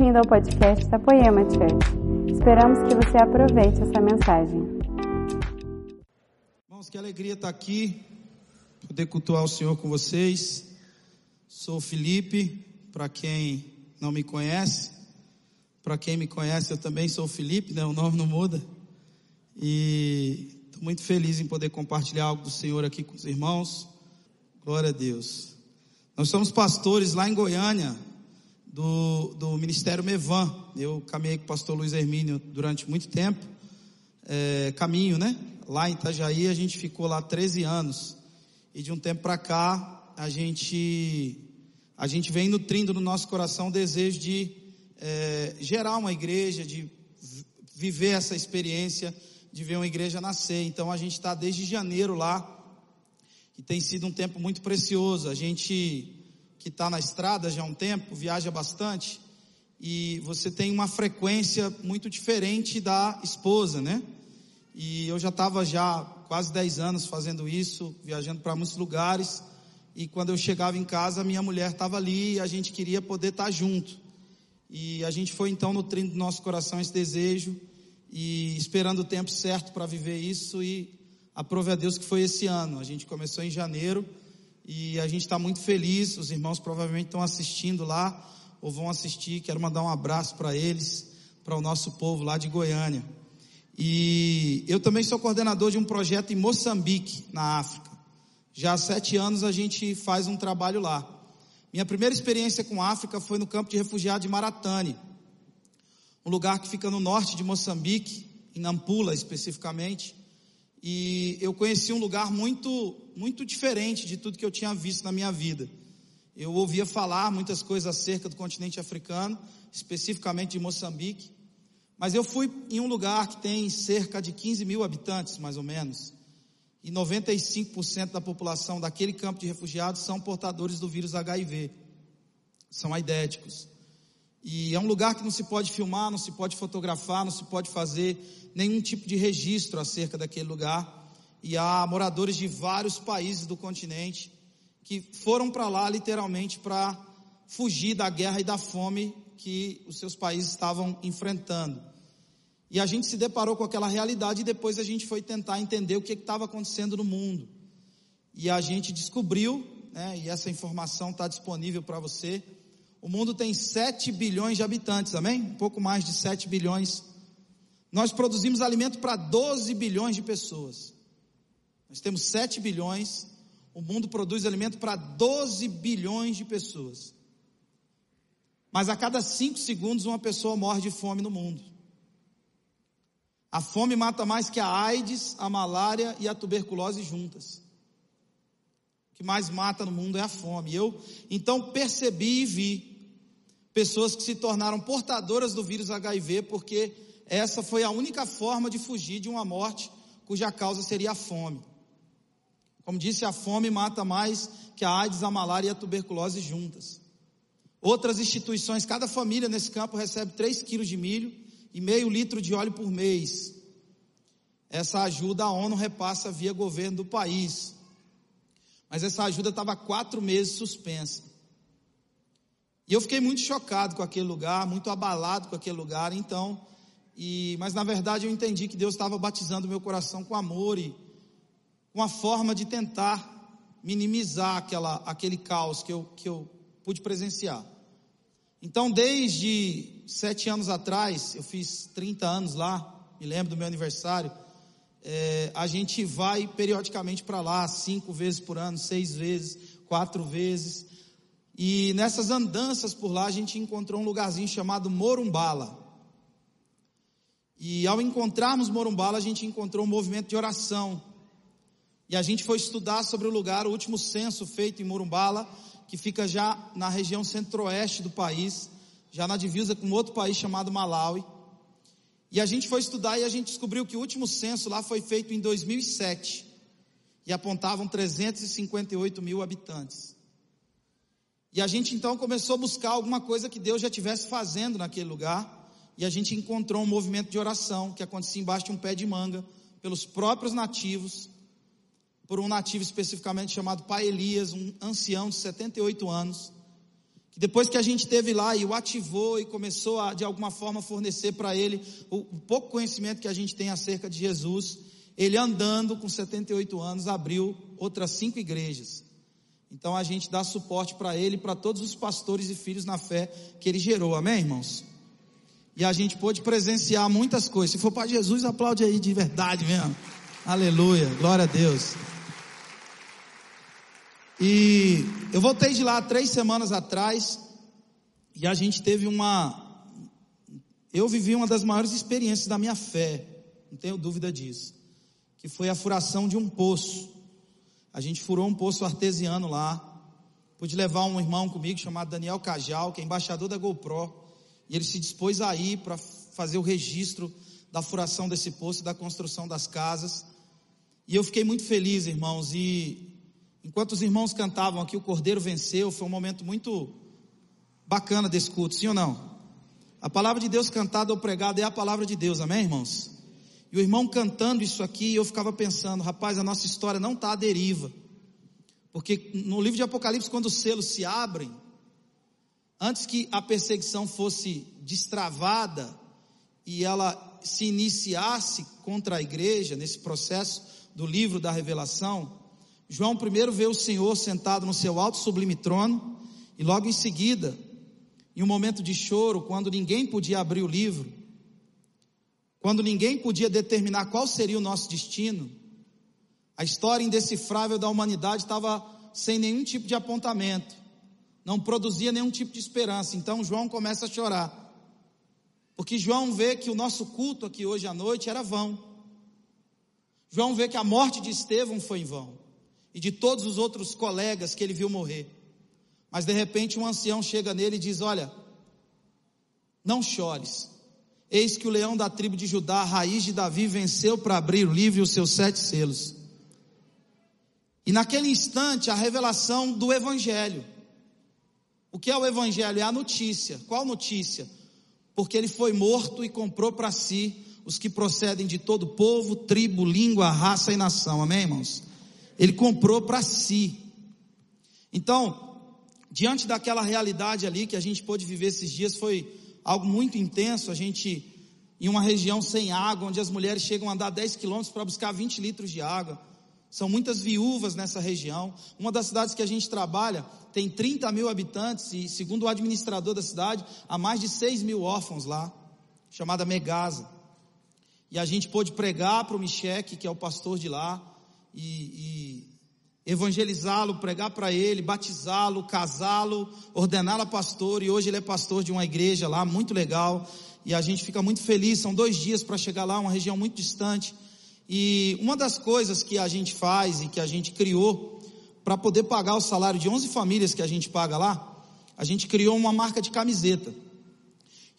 bem-vindo ao podcast da Poema Church. Esperamos que você aproveite essa mensagem. Irmãos, que alegria estar aqui, poder cultuar o Senhor com vocês. Sou o Felipe, para quem não me conhece. Para quem me conhece, eu também sou o Felipe, né? o nome não muda. E estou muito feliz em poder compartilhar algo do Senhor aqui com os irmãos. Glória a Deus. Nós somos pastores lá em Goiânia, do, do Ministério Mevan. Eu caminhei com o pastor Luiz Hermínio durante muito tempo. É, caminho, né? Lá em Itajaí a gente ficou lá 13 anos. E de um tempo para cá a gente a gente vem nutrindo no nosso coração o desejo de é, gerar uma igreja, de viver essa experiência, de ver uma igreja nascer. Então a gente está desde janeiro lá e tem sido um tempo muito precioso. A gente que está na estrada já há um tempo, viaja bastante, e você tem uma frequência muito diferente da esposa, né? E eu já estava já quase 10 anos fazendo isso, viajando para muitos lugares, e quando eu chegava em casa, minha mulher estava ali e a gente queria poder estar tá junto. E a gente foi então nutrindo no nosso coração esse desejo e esperando o tempo certo para viver isso e aprove a Deus que foi esse ano. A gente começou em janeiro e a gente está muito feliz. Os irmãos provavelmente estão assistindo lá ou vão assistir. Quero mandar um abraço para eles, para o nosso povo lá de Goiânia. E eu também sou coordenador de um projeto em Moçambique, na África. Já há sete anos a gente faz um trabalho lá. Minha primeira experiência com a África foi no campo de refugiados de Maratane, um lugar que fica no norte de Moçambique, em Nampula especificamente. E eu conheci um lugar muito, muito diferente de tudo que eu tinha visto na minha vida. Eu ouvia falar muitas coisas acerca do continente africano, especificamente de Moçambique. Mas eu fui em um lugar que tem cerca de 15 mil habitantes, mais ou menos. E 95% da população daquele campo de refugiados são portadores do vírus HIV. São aidéticos. E é um lugar que não se pode filmar, não se pode fotografar, não se pode fazer nenhum tipo de registro acerca daquele lugar. E há moradores de vários países do continente que foram para lá literalmente para fugir da guerra e da fome que os seus países estavam enfrentando. E a gente se deparou com aquela realidade e depois a gente foi tentar entender o que estava acontecendo no mundo. E a gente descobriu, né, e essa informação está disponível para você, o mundo tem 7 bilhões de habitantes, amém? Um pouco mais de 7 bilhões. Nós produzimos alimento para 12 bilhões de pessoas. Nós temos 7 bilhões, o mundo produz alimento para 12 bilhões de pessoas. Mas a cada 5 segundos uma pessoa morre de fome no mundo. A fome mata mais que a AIDS, a malária e a tuberculose juntas que mais mata no mundo é a fome. Eu então percebi e vi pessoas que se tornaram portadoras do vírus HIV porque essa foi a única forma de fugir de uma morte cuja causa seria a fome. Como disse, a fome mata mais que a AIDS, a malária e a tuberculose juntas. Outras instituições, cada família nesse campo recebe 3 quilos de milho e meio litro de óleo por mês. Essa ajuda a ONU repassa via governo do país. Mas essa ajuda estava quatro meses suspensa. E eu fiquei muito chocado com aquele lugar, muito abalado com aquele lugar, então, e, mas na verdade eu entendi que Deus estava batizando meu coração com amor e com a forma de tentar minimizar aquela, aquele caos que eu, que eu pude presenciar. Então, desde sete anos atrás, eu fiz 30 anos lá, me lembro do meu aniversário, é, a gente vai periodicamente para lá, cinco vezes por ano, seis vezes, quatro vezes. E nessas andanças por lá a gente encontrou um lugarzinho chamado Morumbala. E ao encontrarmos Morumbala, a gente encontrou um movimento de oração. E a gente foi estudar sobre o lugar, o último censo feito em Morumbala, que fica já na região centro-oeste do país, já na divisa com outro país chamado Malawi. E a gente foi estudar e a gente descobriu que o último censo lá foi feito em 2007 e apontavam 358 mil habitantes. E a gente então começou a buscar alguma coisa que Deus já estivesse fazendo naquele lugar. E a gente encontrou um movimento de oração que acontecia embaixo de um pé de manga, pelos próprios nativos, por um nativo especificamente chamado Pai Elias, um ancião de 78 anos, que depois que a gente teve lá e o ativou e começou a de alguma forma fornecer para ele o, o pouco conhecimento que a gente tem acerca de Jesus, ele andando com 78 anos abriu outras cinco igrejas. Então a gente dá suporte para ele e para todos os pastores e filhos na fé que ele gerou, amém, irmãos? E a gente pôde presenciar muitas coisas. Se for para Jesus, aplaude aí de verdade mesmo. Aleluia, glória a Deus. E eu voltei de lá três semanas atrás e a gente teve uma. Eu vivi uma das maiores experiências da minha fé, não tenho dúvida disso, que foi a furação de um poço. A gente furou um poço artesiano lá. Pude levar um irmão comigo chamado Daniel Cajal, que é embaixador da GoPro, e ele se dispôs a ir para fazer o registro da furação desse poço e da construção das casas. E eu fiquei muito feliz, irmãos, e Enquanto os irmãos cantavam aqui, o Cordeiro venceu, foi um momento muito bacana desse culto, sim ou não? A palavra de Deus cantada ou pregada é a palavra de Deus, amém, irmãos? E o irmão cantando isso aqui, eu ficava pensando, rapaz, a nossa história não está à deriva. Porque no livro de Apocalipse, quando os selos se abrem, antes que a perseguição fosse destravada e ela se iniciasse contra a igreja, nesse processo do livro da revelação, João primeiro vê o Senhor sentado no seu alto sublime trono, e logo em seguida, em um momento de choro, quando ninguém podia abrir o livro, quando ninguém podia determinar qual seria o nosso destino, a história indecifrável da humanidade estava sem nenhum tipo de apontamento, não produzia nenhum tipo de esperança. Então João começa a chorar, porque João vê que o nosso culto aqui hoje à noite era vão. João vê que a morte de Estevão foi em vão e de todos os outros colegas que ele viu morrer. Mas de repente um ancião chega nele e diz: Olha, não chores. Eis que o leão da tribo de Judá, raiz de Davi, venceu para abrir o livro e os seus sete selos. E naquele instante, a revelação do Evangelho. O que é o Evangelho? É a notícia. Qual notícia? Porque ele foi morto e comprou para si os que procedem de todo povo, tribo, língua, raça e nação. Amém, irmãos? Ele comprou para si. Então, diante daquela realidade ali que a gente pôde viver esses dias, foi algo muito intenso. A gente, em uma região sem água, onde as mulheres chegam a andar 10 quilômetros para buscar 20 litros de água. São muitas viúvas nessa região. Uma das cidades que a gente trabalha tem 30 mil habitantes e, segundo o administrador da cidade, há mais de 6 mil órfãos lá, chamada Megasa. E a gente pôde pregar para o Micheque, que é o pastor de lá, e, e evangelizá-lo, pregar para ele, batizá-lo, casá-lo, ordená-lo a pastor, e hoje ele é pastor de uma igreja lá, muito legal, e a gente fica muito feliz, são dois dias para chegar lá, uma região muito distante, e uma das coisas que a gente faz e que a gente criou, para poder pagar o salário de 11 famílias que a gente paga lá, a gente criou uma marca de camiseta.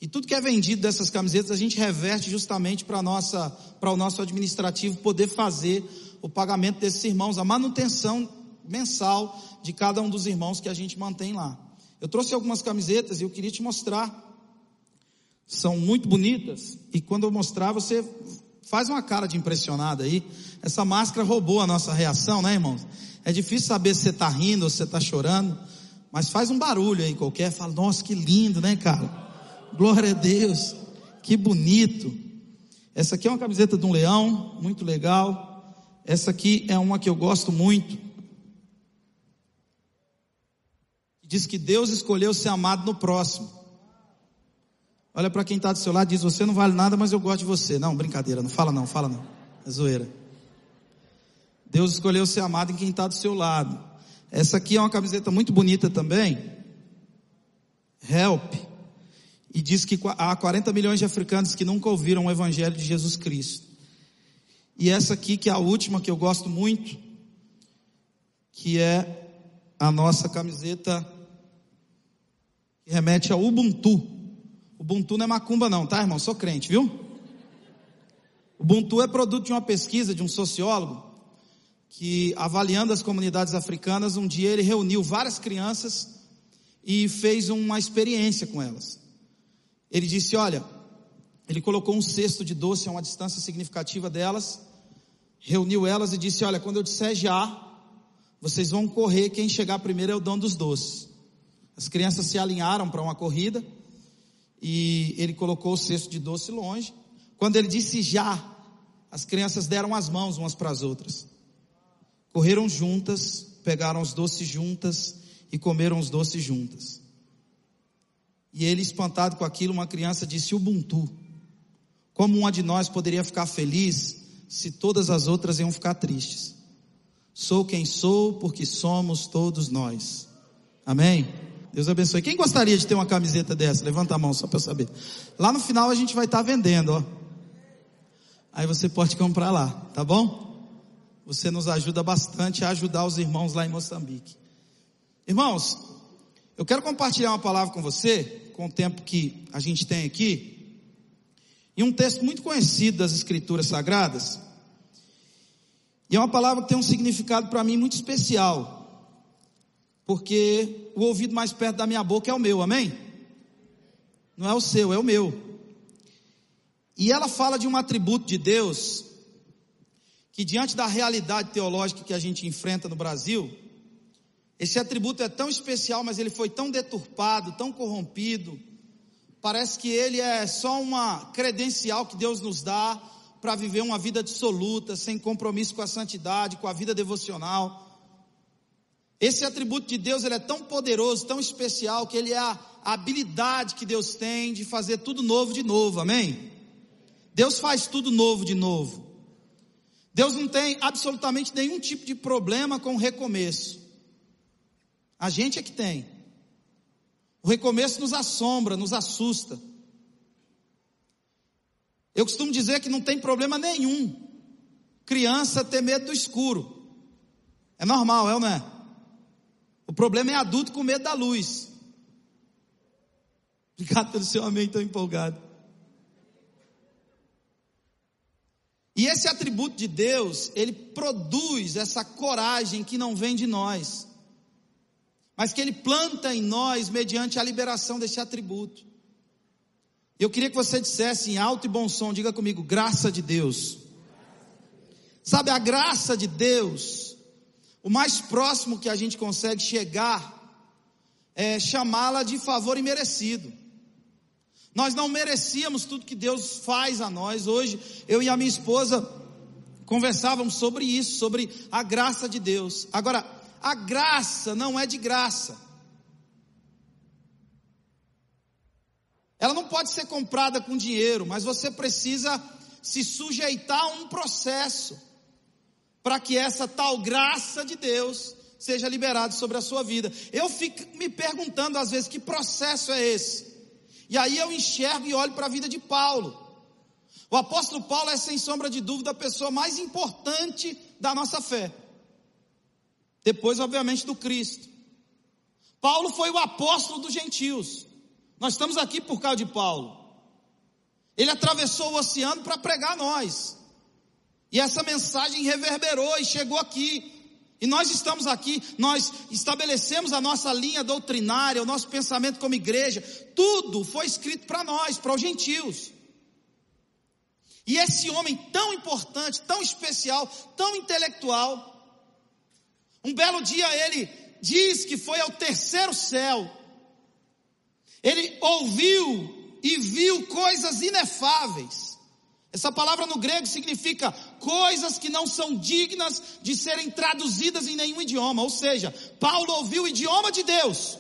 E tudo que é vendido dessas camisetas a gente reverte justamente para nossa, para o nosso administrativo poder fazer o pagamento desses irmãos, a manutenção mensal de cada um dos irmãos que a gente mantém lá. Eu trouxe algumas camisetas e eu queria te mostrar. São muito bonitas e quando eu mostrar você faz uma cara de impressionada aí. Essa máscara roubou a nossa reação, né, irmãos? É difícil saber se você está rindo ou se você está chorando, mas faz um barulho aí qualquer. Fala, nossa, que lindo, né, cara? Glória a Deus, que bonito. Essa aqui é uma camiseta de um leão, muito legal. Essa aqui é uma que eu gosto muito. Diz que Deus escolheu ser amado no próximo. Olha para quem está do seu lado e diz: Você não vale nada, mas eu gosto de você. Não, brincadeira, não fala não, fala não. É zoeira. Deus escolheu ser amado em quem está do seu lado. Essa aqui é uma camiseta muito bonita também. Help. E diz que há 40 milhões de africanos que nunca ouviram o Evangelho de Jesus Cristo. E essa aqui, que é a última que eu gosto muito, que é a nossa camiseta que remete ao Ubuntu. Ubuntu não é macumba não, tá irmão? Sou crente, viu? Ubuntu é produto de uma pesquisa de um sociólogo que, avaliando as comunidades africanas, um dia ele reuniu várias crianças e fez uma experiência com elas. Ele disse: Olha, ele colocou um cesto de doce a uma distância significativa delas, reuniu elas e disse: Olha, quando eu disser já, vocês vão correr, quem chegar primeiro é o dono dos doces. As crianças se alinharam para uma corrida e ele colocou o cesto de doce longe. Quando ele disse já, as crianças deram as mãos umas para as outras. Correram juntas, pegaram os doces juntas e comeram os doces juntas. E ele, espantado com aquilo, uma criança disse: Ubuntu. Como uma de nós poderia ficar feliz se todas as outras iam ficar tristes? Sou quem sou porque somos todos nós. Amém? Deus abençoe. Quem gostaria de ter uma camiseta dessa? Levanta a mão só para saber. Lá no final a gente vai estar tá vendendo, ó. Aí você pode comprar lá, tá bom? Você nos ajuda bastante a ajudar os irmãos lá em Moçambique. Irmãos, eu quero compartilhar uma palavra com você, com o tempo que a gente tem aqui, e um texto muito conhecido das Escrituras Sagradas. E é uma palavra que tem um significado para mim muito especial, porque o ouvido mais perto da minha boca é o meu, amém? Não é o seu, é o meu. E ela fala de um atributo de Deus que diante da realidade teológica que a gente enfrenta no Brasil, esse atributo é tão especial, mas ele foi tão deturpado, tão corrompido. Parece que ele é só uma credencial que Deus nos dá para viver uma vida dissoluta, sem compromisso com a santidade, com a vida devocional. Esse atributo de Deus ele é tão poderoso, tão especial, que ele é a, habilidade que Deus tem de fazer tudo novo de novo, amém? Deus faz tudo novo de novo. Deus não tem absolutamente nenhum tipo de problema com o recomeço. A gente é que tem. O recomeço nos assombra, nos assusta. Eu costumo dizer que não tem problema nenhum criança ter medo do escuro. É normal, é ou não é? O problema é adulto com medo da luz. Obrigado pelo seu amém tão empolgado. E esse atributo de Deus, ele produz essa coragem que não vem de nós mas que Ele planta em nós mediante a liberação desse atributo. Eu queria que você dissesse em alto e bom som, diga comigo, graça de Deus. Sabe, a graça de Deus, o mais próximo que a gente consegue chegar é chamá-la de favor imerecido. Nós não merecíamos tudo que Deus faz a nós. Hoje, eu e a minha esposa conversávamos sobre isso, sobre a graça de Deus. Agora, a graça não é de graça. Ela não pode ser comprada com dinheiro, mas você precisa se sujeitar a um processo para que essa tal graça de Deus seja liberada sobre a sua vida. Eu fico me perguntando às vezes que processo é esse. E aí eu enxergo e olho para a vida de Paulo. O apóstolo Paulo é sem sombra de dúvida a pessoa mais importante da nossa fé. Depois, obviamente, do Cristo. Paulo foi o apóstolo dos gentios. Nós estamos aqui por causa de Paulo. Ele atravessou o oceano para pregar a nós. E essa mensagem reverberou e chegou aqui. E nós estamos aqui, nós estabelecemos a nossa linha doutrinária, o nosso pensamento como igreja. Tudo foi escrito para nós, para os gentios. E esse homem tão importante, tão especial, tão intelectual, um belo dia ele diz que foi ao terceiro céu. Ele ouviu e viu coisas inefáveis. Essa palavra no grego significa coisas que não são dignas de serem traduzidas em nenhum idioma. Ou seja, Paulo ouviu o idioma de Deus.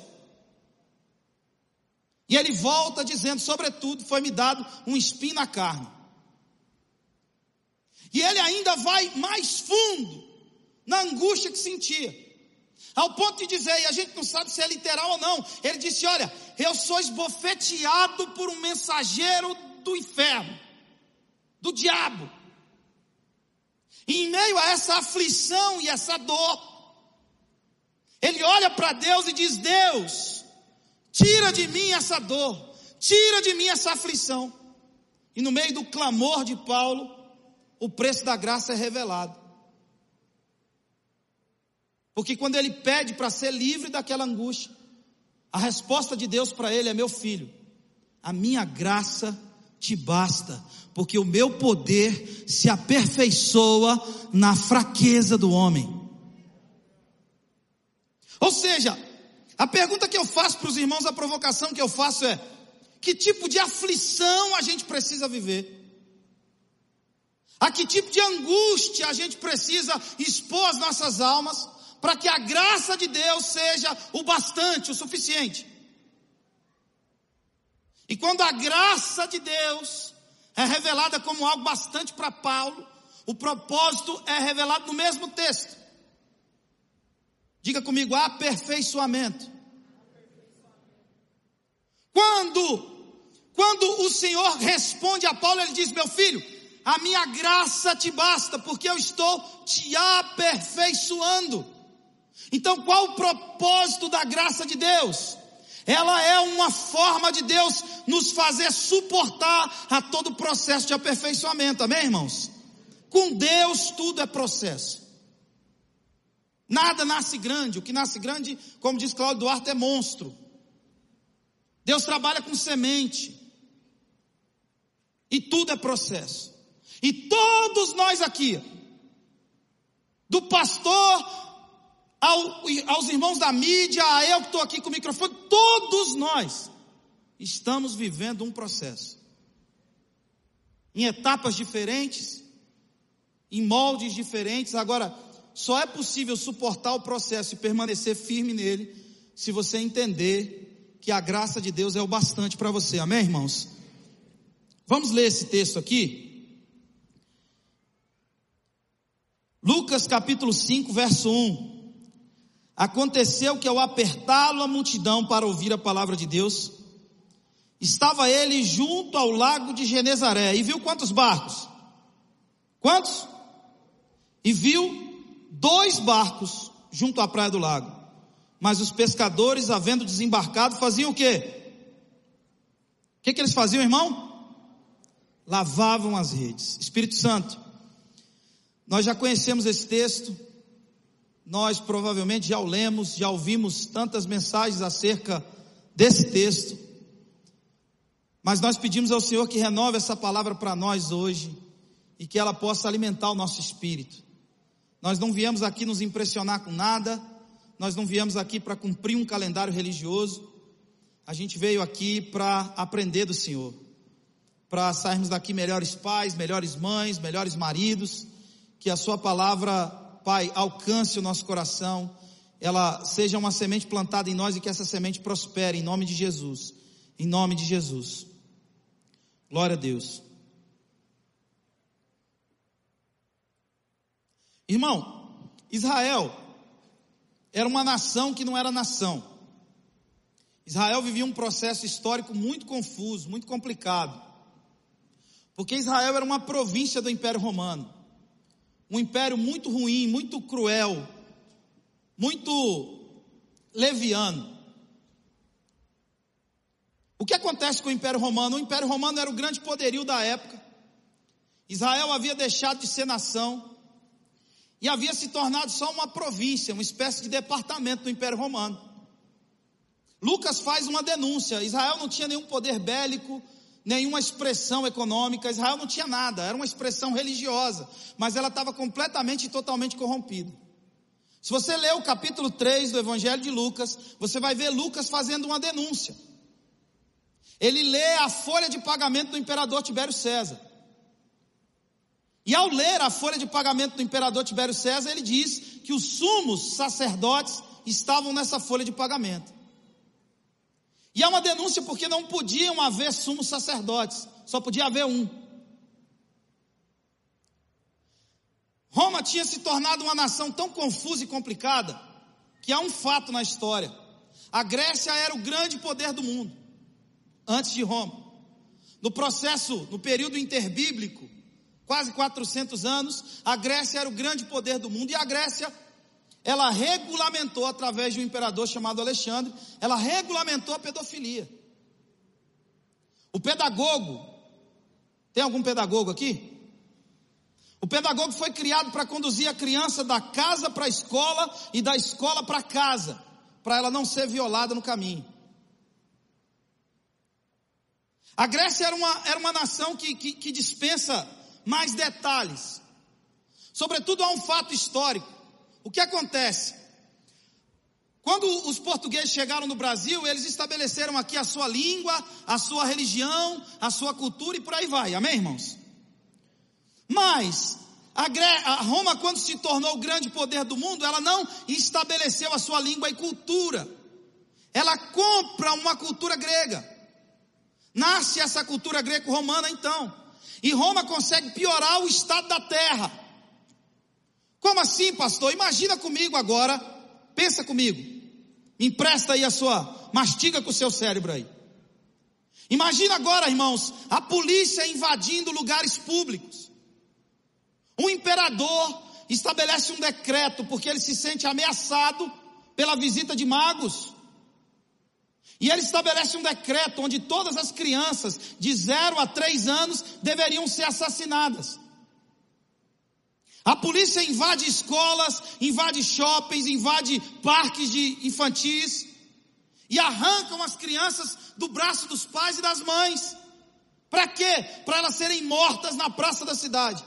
E ele volta dizendo: sobretudo, foi-me dado um espinho na carne. E ele ainda vai mais fundo na angústia que sentia. Ao ponto de dizer, e a gente não sabe se é literal ou não, ele disse: Olha, eu sou esbofeteado por um mensageiro do inferno, do diabo. E em meio a essa aflição e essa dor, ele olha para Deus e diz: Deus, tira de mim essa dor, tira de mim essa aflição. E no meio do clamor de Paulo, o preço da graça é revelado. Porque quando ele pede para ser livre daquela angústia, a resposta de Deus para ele é: meu filho, a minha graça te basta, porque o meu poder se aperfeiçoa na fraqueza do homem. Ou seja, A pergunta que eu faço para os irmãos, a provocação que eu faço é: que tipo de aflição a gente precisa viver? A que tipo de angústia a gente precisa expor as nossas almas para que a graça de Deus seja o bastante, o suficiente? E quando a graça de Deus é revelada como algo bastante para Paulo, o propósito é revelado no mesmo texto. Diga comigo, aperfeiçoamento. Quando, quando o Senhor responde a Paulo, ele diz: Meu filho, a minha graça te basta, porque eu estou te aperfeiçoando. Então, qual o propósito da graça de Deus? Ela é uma forma de Deus nos fazer suportar a todo o processo de aperfeiçoamento, amém, irmãos? Com Deus tudo é processo. Nada nasce grande, o que nasce grande, como diz Cláudio Duarte, é monstro. Deus trabalha com semente. E tudo é processo. E todos nós aqui, do pastor ao, aos irmãos da mídia, a eu que estou aqui com o microfone, todos nós estamos vivendo um processo. Em etapas diferentes, em moldes diferentes. Agora, só é possível suportar o processo e permanecer firme nele se você entender que a graça de Deus é o bastante para você. Amém, irmãos? Vamos ler esse texto aqui. Lucas capítulo 5, verso 1. Aconteceu que ao apertá-lo a multidão para ouvir a palavra de Deus, estava ele junto ao lago de Genezaré e viu quantos barcos? Quantos? E viu dois barcos junto à praia do lago. Mas os pescadores, havendo desembarcado, faziam o quê? O que, que eles faziam, irmão? Lavavam as redes. Espírito Santo, nós já conhecemos esse texto, nós provavelmente já o lemos, já ouvimos tantas mensagens acerca desse texto. Mas nós pedimos ao Senhor que renove essa palavra para nós hoje e que ela possa alimentar o nosso espírito. Nós não viemos aqui nos impressionar com nada, nós não viemos aqui para cumprir um calendário religioso, a gente veio aqui para aprender do Senhor, para sairmos daqui melhores pais, melhores mães, melhores maridos, que a Sua palavra Pai, alcance o nosso coração, ela seja uma semente plantada em nós e que essa semente prospere em nome de Jesus. Em nome de Jesus. Glória a Deus. Irmão, Israel era uma nação que não era nação. Israel vivia um processo histórico muito confuso, muito complicado. Porque Israel era uma província do Império Romano um império muito ruim, muito cruel, muito leviano. O que acontece com o Império Romano? O Império Romano era o grande poderio da época. Israel havia deixado de ser nação e havia se tornado só uma província, uma espécie de departamento do Império Romano. Lucas faz uma denúncia: Israel não tinha nenhum poder bélico, nenhuma expressão econômica, Israel não tinha nada, era uma expressão religiosa, mas ela estava completamente e totalmente corrompida. Se você ler o capítulo 3 do Evangelho de Lucas, você vai ver Lucas fazendo uma denúncia. Ele lê a folha de pagamento do imperador Tibério César. E ao ler a folha de pagamento do imperador Tibério César, ele diz que os sumos sacerdotes estavam nessa folha de pagamento. E há uma denúncia porque não podiam haver sumos sacerdotes, só podia haver um. Roma tinha se tornado uma nação tão confusa e complicada que há um fato na história. A Grécia era o grande poder do mundo antes de Roma. No processo, no período interbíblico, quase 400 anos, a Grécia era o grande poder do mundo e a Grécia ela regulamentou através de um imperador chamado Alexandre, ela regulamentou a pedofilia. O pedagogo, tem algum pedagogo aqui? O pedagogo foi criado para conduzir a criança da casa para a escola e da escola para casa, para ela não ser violada no caminho. A Grécia era uma, era uma nação que, que, que dispensa mais detalhes. Sobretudo há um fato histórico. O que acontece? Quando os portugueses chegaram no Brasil, eles estabeleceram aqui a sua língua, a sua religião, a sua cultura e por aí vai. Amém, irmãos? Mas a, a Roma, quando se tornou o grande poder do mundo, ela não estabeleceu a sua língua e cultura. Ela compra uma cultura grega. Nasce essa cultura greco-romana então. E Roma consegue piorar o estado da terra. Como assim, pastor? Imagina comigo agora, pensa comigo. Empresta aí a sua, mastiga com o seu cérebro aí. Imagina agora, irmãos, a polícia invadindo lugares públicos. O imperador estabelece um decreto porque ele se sente ameaçado pela visita de magos. E ele estabelece um decreto onde todas as crianças de 0 a 3 anos deveriam ser assassinadas. A polícia invade escolas, invade shoppings, invade parques de infantis e arrancam as crianças do braço dos pais e das mães. Para quê? Para elas serem mortas na praça da cidade.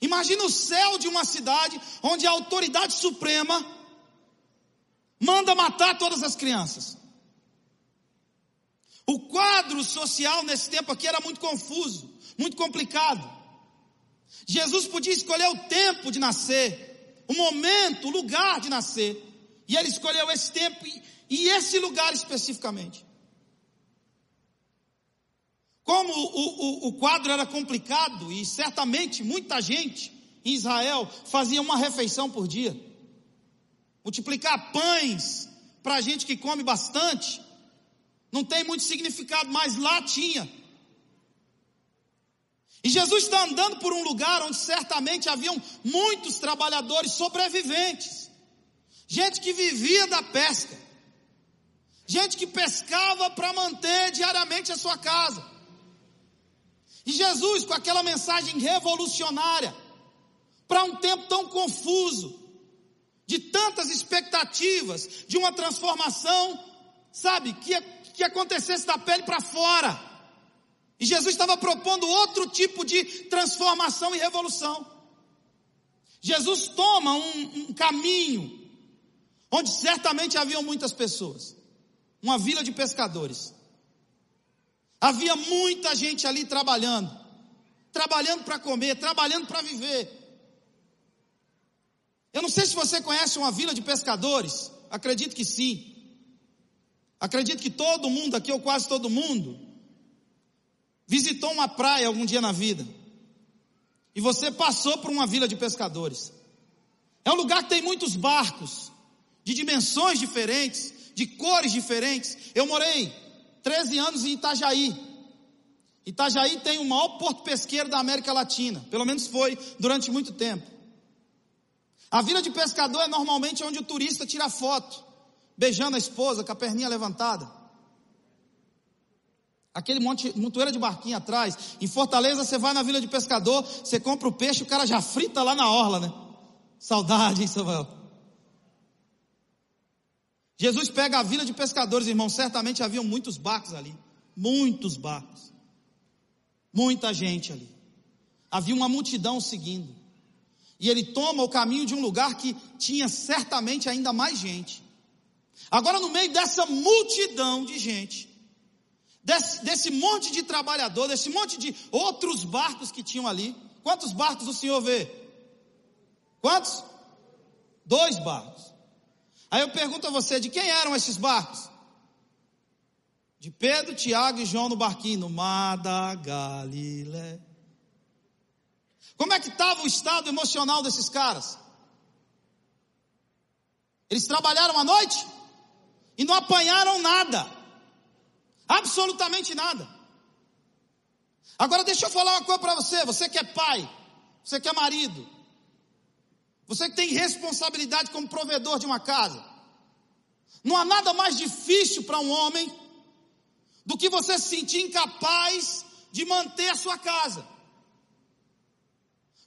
Imagina o céu de uma cidade onde a autoridade suprema manda matar todas as crianças. O quadro social nesse tempo aqui era muito confuso, muito complicado. Jesus podia escolher o tempo de nascer, o momento, o lugar de nascer, e ele escolheu esse tempo e, e esse lugar especificamente. Como o, o, o quadro era complicado e certamente muita gente em Israel fazia uma refeição por dia, multiplicar pães para gente que come bastante, não tem muito significado, mas lá tinha. E Jesus está andando por um lugar onde certamente haviam muitos trabalhadores sobreviventes, gente que vivia da pesca, gente que pescava para manter diariamente a sua casa. E Jesus, com aquela mensagem revolucionária, para um tempo tão confuso, de tantas expectativas, de uma transformação, sabe, que, que acontecesse da pele para fora. E Jesus estava propondo outro tipo de transformação e revolução. Jesus toma um, um caminho, onde certamente haviam muitas pessoas, uma vila de pescadores. Havia muita gente ali trabalhando, trabalhando para comer, trabalhando para viver. Eu não sei se você conhece uma vila de pescadores, acredito que sim. Acredito que todo mundo aqui, ou quase todo mundo, visitou uma praia algum dia na vida. E você passou por uma vila de pescadores. É um lugar que tem muitos barcos, de dimensões diferentes, de cores diferentes. Eu morei 13 anos em Itajaí. Itajaí tem o maior porto pesqueiro da América Latina, pelo menos foi durante muito tempo. A vila de pescador é normalmente onde o turista tira foto, beijando a esposa com a perninha levantada. Aquele monte, montoeira de barquinho atrás. Em Fortaleza você vai na vila de pescador, você compra o peixe, o cara já frita lá na orla, né? Saudade, hein, Samuel? Jesus pega a vila de pescadores, irmão. Certamente haviam muitos barcos ali. Muitos barcos. Muita gente ali. Havia uma multidão seguindo. E ele toma o caminho de um lugar que tinha certamente ainda mais gente. Agora, no meio dessa multidão de gente, desse, desse monte de trabalhador, desse monte de outros barcos que tinham ali, quantos barcos o senhor vê? Quantos? Dois barcos. Aí eu pergunto a você, de quem eram esses barcos? De Pedro, Tiago e João no barquinho, no mar da Galileia. Como é que estava o estado emocional desses caras? Eles trabalharam a noite e não apanharam nada. Absolutamente nada. Agora deixa eu falar uma coisa para você, você que é pai, você que é marido, você que tem responsabilidade como provedor de uma casa. Não há nada mais difícil para um homem do que você se sentir incapaz de manter a sua casa.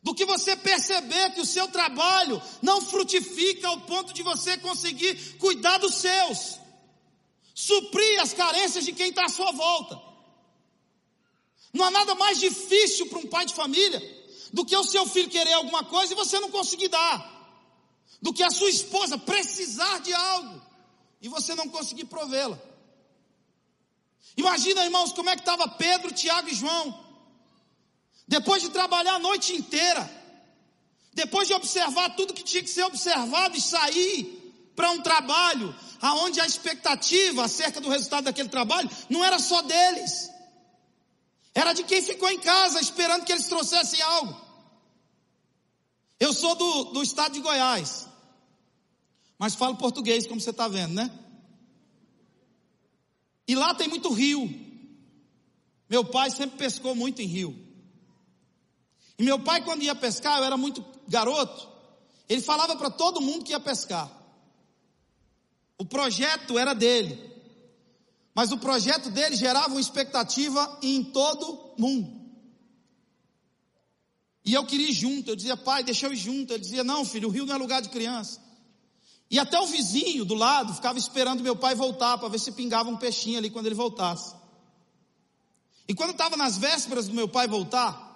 Do que você perceber que o seu trabalho não frutifica ao ponto de você conseguir cuidar dos seus, suprir as carências de quem está à sua volta. Não há nada mais difícil para um pai de família do que o seu filho querer alguma coisa e você não conseguir dar. do que a sua esposa precisar de algo e você não conseguir provê-la. Imagina, irmãos, como é que estava Pedro, Tiago e João. Depois de trabalhar a noite inteira, depois de observar tudo que tinha que ser observado e sair para um trabalho, aonde a expectativa acerca do resultado daquele trabalho não era só deles, era de quem ficou em casa esperando que eles trouxessem algo. Eu sou do, do estado de Goiás, mas falo português, como você está vendo, né? E lá tem muito rio. Meu pai sempre pescou muito em rio. E meu pai, quando ia pescar, eu era muito garoto, ele falava para todo mundo que ia pescar. O projeto era dele. Mas o projeto dele gerava uma expectativa em todo mundo. E eu queria ir junto. Eu dizia, pai, deixa eu ir junto. Ele dizia, não, filho, o rio não é lugar de criança. E até o vizinho do lado ficava esperando meu pai voltar para ver se pingava um peixinho ali quando ele voltasse. E quando estava nas vésperas do meu pai voltar,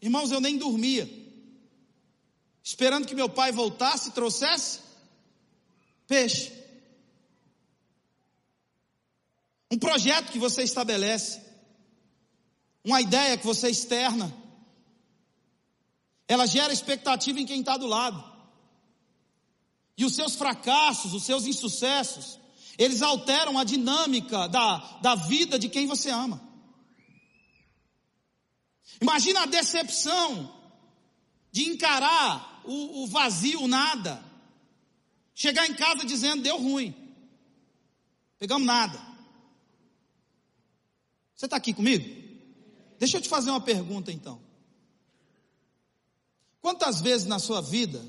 Irmãos, eu nem dormia, esperando que meu pai voltasse trouxesse peixe. Um projeto que você estabelece, uma ideia que você externa, ela gera expectativa em quem está do lado. E os seus fracassos, os seus insucessos, eles alteram a dinâmica da, da vida de quem você ama. Imagina a decepção de encarar o, o vazio, o nada. Chegar em casa dizendo, deu ruim. Pegamos nada. Você está aqui comigo? Deixa eu te fazer uma pergunta então. Quantas vezes na sua vida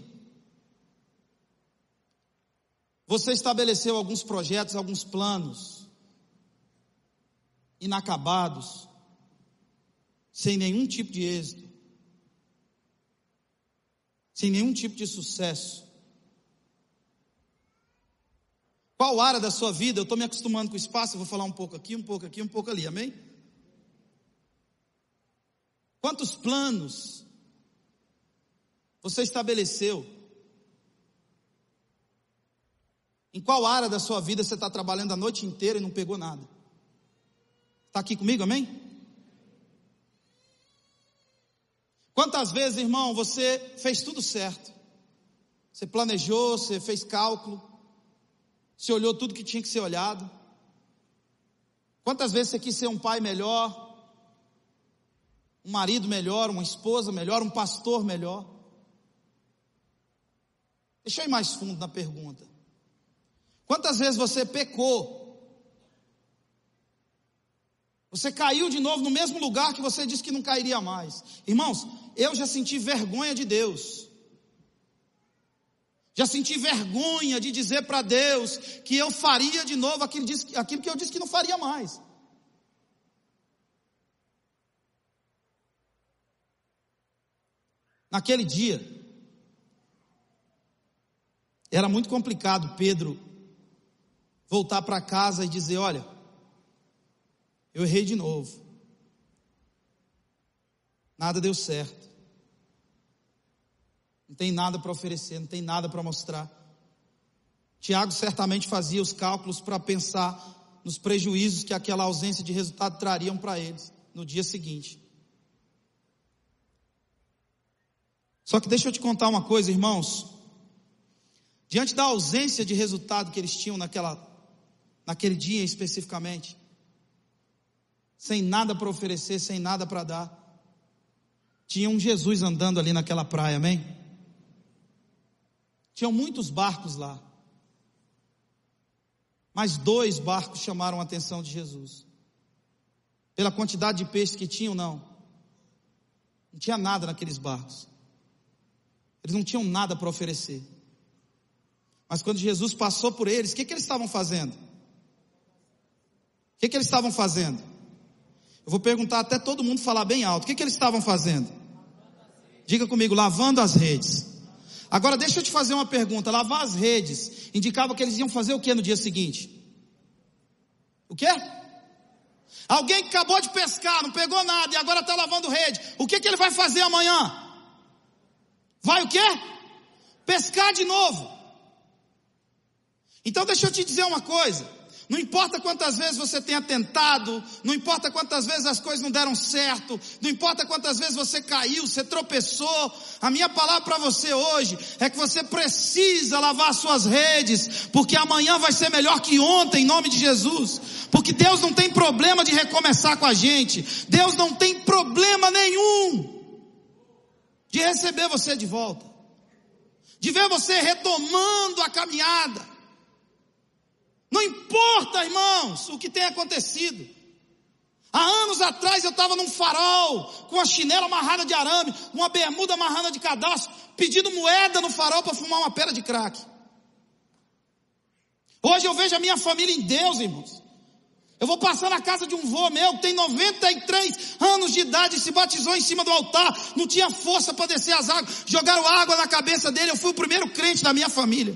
você estabeleceu alguns projetos, alguns planos inacabados, sem nenhum tipo de êxito, sem nenhum tipo de sucesso. Qual área da sua vida? Eu estou me acostumando com o espaço, eu vou falar um pouco aqui, um pouco aqui, um pouco ali, amém? Quantos planos você estabeleceu? Em qual área da sua vida você está trabalhando a noite inteira e não pegou nada? Está aqui comigo, amém? Quantas vezes, irmão, você fez tudo certo? Você planejou, você fez cálculo, você olhou tudo que tinha que ser olhado. Quantas vezes você quis ser um pai melhor, um marido melhor, uma esposa melhor, um pastor melhor? Deixa eu ir mais fundo na pergunta. Quantas vezes você pecou você caiu de novo no mesmo lugar que você disse que não cairia mais. Irmãos, eu já senti vergonha de Deus. Já senti vergonha de dizer para Deus que eu faria de novo aquilo, que eu disse que não faria mais. Naquele dia, era muito complicado Pedro voltar para casa e dizer: Olha, eu errei de novo. Nada deu certo. Não tem nada para oferecer, não tem nada para mostrar. Tiago certamente fazia os cálculos para pensar nos prejuízos que aquela ausência de resultado trariam para eles no dia seguinte. Só que deixa eu te contar uma coisa, irmãos. Diante da ausência de resultado que eles tinham naquela, naquele dia especificamente, sem nada para oferecer, sem nada para dar. Tinha um Jesus andando ali naquela praia, amém? Tinham muitos barcos lá. Mas dois barcos chamaram a atenção de Jesus. Pela quantidade de peixes que tinham, não. Não tinha nada naqueles barcos. Eles não tinham nada para oferecer. Mas quando Jesus passou por eles, o que, que eles estavam fazendo? O que, que eles estavam fazendo? Eu vou perguntar até todo mundo falar bem alto. O que, que eles estavam fazendo? Diga comigo, lavando as redes. Agora deixa eu te fazer uma pergunta. Lavar as redes indicava que eles iam fazer o que no dia seguinte? O quê? Alguém que acabou de pescar, não pegou nada e agora está lavando rede. O que, que ele vai fazer amanhã? Vai o quê? pescar de novo. Então deixa eu te dizer uma coisa. Não importa quantas vezes você tenha tentado, não importa quantas vezes as coisas não deram certo, não importa quantas vezes você caiu, você tropeçou, a minha palavra para você hoje é que você precisa lavar suas redes, porque amanhã vai ser melhor que ontem, em nome de Jesus. Porque Deus não tem problema de recomeçar com a gente, Deus não tem problema nenhum de receber você de volta, de ver você retomando a caminhada. Não importa, irmãos, o que tem acontecido. Há anos atrás eu estava num farol, com a chinela amarrada de arame, uma bermuda amarrada de cadastro, pedindo moeda no farol para fumar uma pera de crack. Hoje eu vejo a minha família em Deus, irmãos. Eu vou passar na casa de um vô meu, que tem 93 anos de idade, se batizou em cima do altar, não tinha força para descer as águas, jogaram água na cabeça dele, eu fui o primeiro crente da minha família.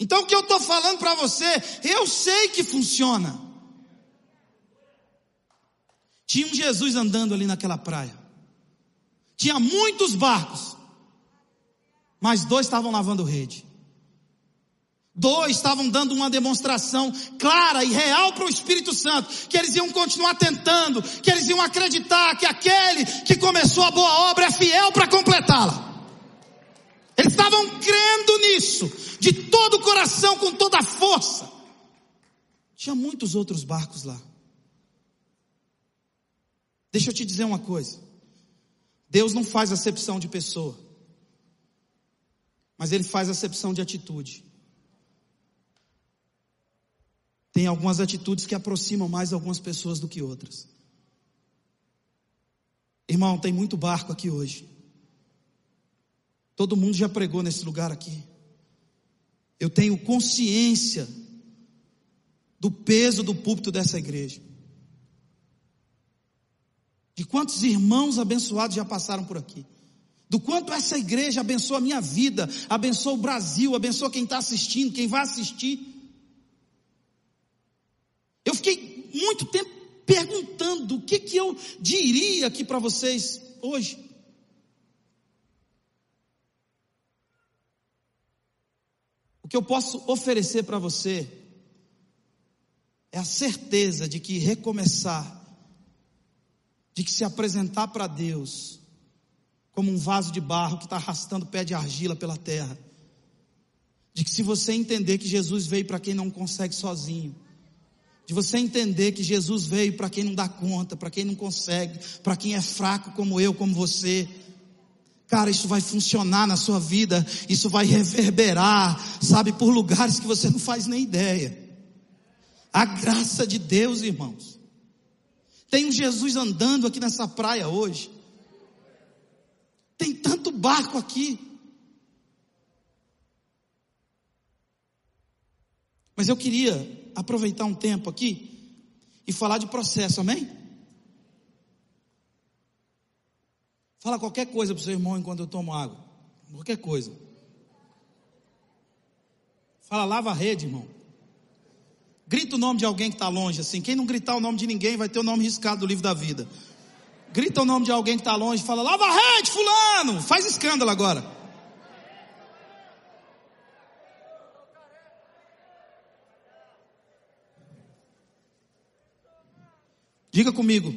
Então o que eu estou falando para você, eu sei que funciona. Tinha um Jesus andando ali naquela praia. Tinha muitos barcos, mas dois estavam lavando rede. Dois estavam dando uma demonstração clara e real para o Espírito Santo, que eles iam continuar tentando, que eles iam acreditar que aquele que começou a boa obra é fiel para completá-la. Eles estavam crendo nisso, de todo o coração, com toda a força. Tinha muitos outros barcos lá. Deixa eu te dizer uma coisa. Deus não faz acepção de pessoa, mas Ele faz acepção de atitude. Tem algumas atitudes que aproximam mais algumas pessoas do que outras. Irmão, tem muito barco aqui hoje. Todo mundo já pregou nesse lugar aqui. Eu tenho consciência do peso do púlpito dessa igreja. De quantos irmãos abençoados já passaram por aqui. Do quanto essa igreja abençoa a minha vida, abençoa o Brasil, abençoa quem está assistindo, quem vai assistir. Eu fiquei muito tempo perguntando o que, que eu diria aqui para vocês hoje. Que eu posso oferecer para você é a certeza de que recomeçar, de que se apresentar para Deus como um vaso de barro que está arrastando pé de argila pela terra, de que se você entender que Jesus veio para quem não consegue sozinho, de você entender que Jesus veio para quem não dá conta, para quem não consegue, para quem é fraco como eu, como você, Cara, isso vai funcionar na sua vida, isso vai reverberar, sabe, por lugares que você não faz nem ideia. A graça de Deus, irmãos. Tem um Jesus andando aqui nessa praia hoje. Tem tanto barco aqui. Mas eu queria aproveitar um tempo aqui e falar de processo, amém? Fala qualquer coisa para o seu irmão enquanto eu tomo água. Qualquer coisa. Fala, lava a rede, irmão. Grita o nome de alguém que está longe, assim. Quem não gritar o nome de ninguém vai ter o nome riscado do livro da vida. Grita o nome de alguém que está longe, fala, lava a rede, fulano. Faz escândalo agora. Diga comigo,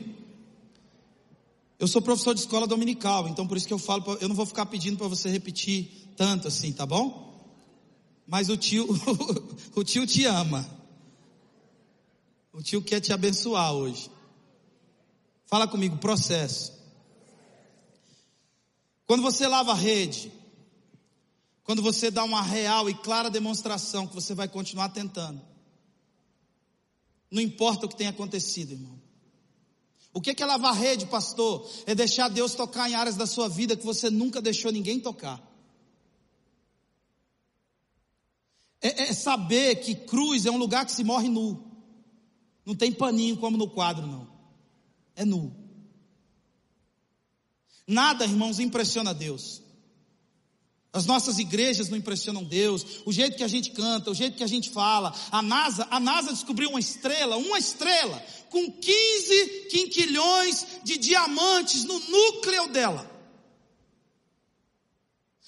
eu sou professor de escola dominical, então por isso que eu falo, eu não vou ficar pedindo para você repetir tanto assim, tá bom? Mas o tio, o tio te ama. O tio quer te abençoar hoje. Fala comigo, processo. Quando você lava a rede, quando você dá uma real e clara demonstração que você vai continuar tentando, não importa o que tenha acontecido, irmão. O que é lavar rede, pastor? É deixar Deus tocar em áreas da sua vida que você nunca deixou ninguém tocar. É, é, saber que cruz é um lugar que se morre nu. Não tem paninho como no quadro, não. É nu. Nada, irmãos, impressiona Deus. As nossas igrejas não impressionam Deus, o jeito que a gente canta, o jeito que a gente fala. A NASA, a NASA descobriu uma estrela, uma estrela, com 15 quinquilhões de diamantes no núcleo dela.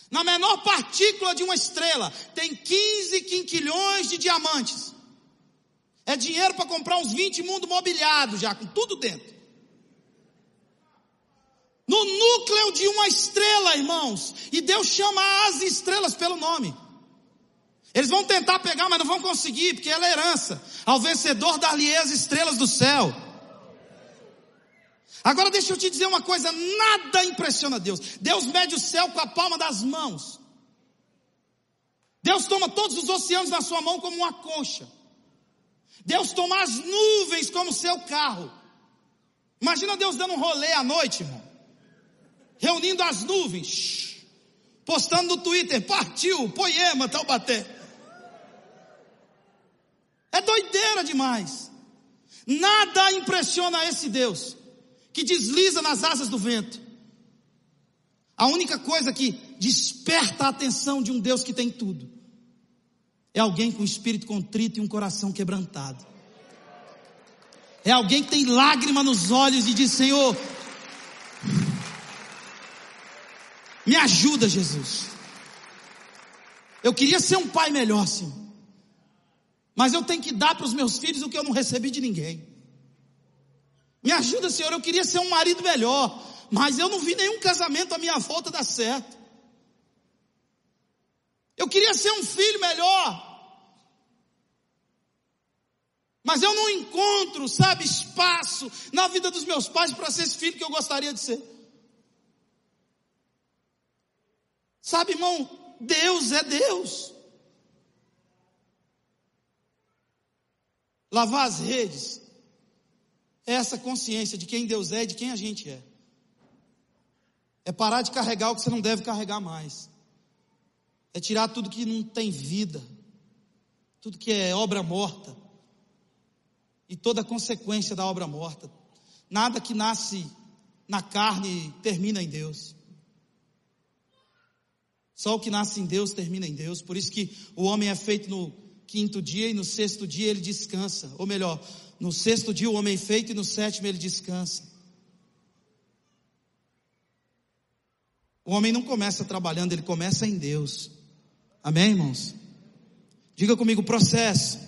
Na menor partícula de uma estrela tem 15 quinquilhões de diamantes. É dinheiro para comprar uns 20 mundos mobiliados já, com tudo dentro. No núcleo de uma estrela, irmãos. E Deus chama as estrelas pelo nome. Eles vão tentar pegar, mas não vão conseguir, porque ela é herança. Ao vencedor dar-lhe as estrelas do céu. Agora deixa eu te dizer uma coisa, nada impressiona Deus. Deus mede o céu com a palma das mãos. Deus toma todos os oceanos na sua mão como uma concha. Deus toma as nuvens como seu carro. Imagina Deus dando um rolê à noite, irmão. Reunindo as nuvens. Postando no Twitter, partiu, poema, Taubaté. É doideira demais. Nada impressiona esse Deus que desliza nas asas do vento. A única coisa que desperta a atenção de um Deus que tem tudo é alguém com espírito contrito e um coração quebrantado. É alguém que tem lágrima nos olhos e diz: Senhor, me ajuda, Jesus. Eu queria ser um pai melhor, Senhor. Mas eu tenho que dar para os meus filhos o que eu não recebi de ninguém. Me ajuda, Senhor, eu queria ser um marido melhor, mas eu não vi nenhum casamento à minha volta dar certo. Eu queria ser um filho melhor, mas eu não encontro, sabe, espaço na vida dos meus pais para ser esse filho que eu gostaria de ser. Sabe, irmão, Deus é Deus. Lavar as redes é essa consciência de quem Deus é e de quem a gente é. É parar de carregar o que você não deve carregar mais. É tirar tudo que não tem vida, tudo que é obra morta e toda a consequência da obra morta. Nada que nasce na carne termina em Deus. Só o que nasce em Deus termina em Deus. Por isso que o homem é feito no quinto dia e no sexto dia ele descansa. Ou melhor, no sexto dia o homem é feito e no sétimo ele descansa. O homem não começa trabalhando, ele começa em Deus. Amém, irmãos? Diga comigo, processo.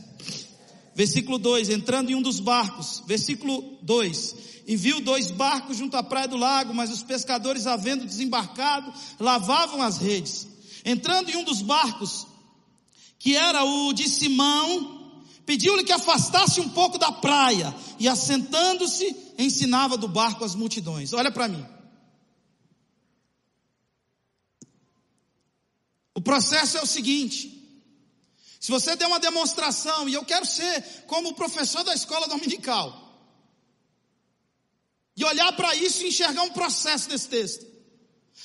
Versículo 2: entrando em um dos barcos. Versículo 2: e viu dois barcos junto à praia do lago, mas os pescadores, havendo desembarcado, lavavam as redes. Entrando em um dos barcos, que era o de Simão, pediu-lhe que afastasse um pouco da praia e assentando-se ensinava do barco as multidões. Olha para mim. O processo é o seguinte: se você der uma demonstração, e eu quero ser como o professor da escola dominical, e olhar para isso e enxergar um processo nesse texto.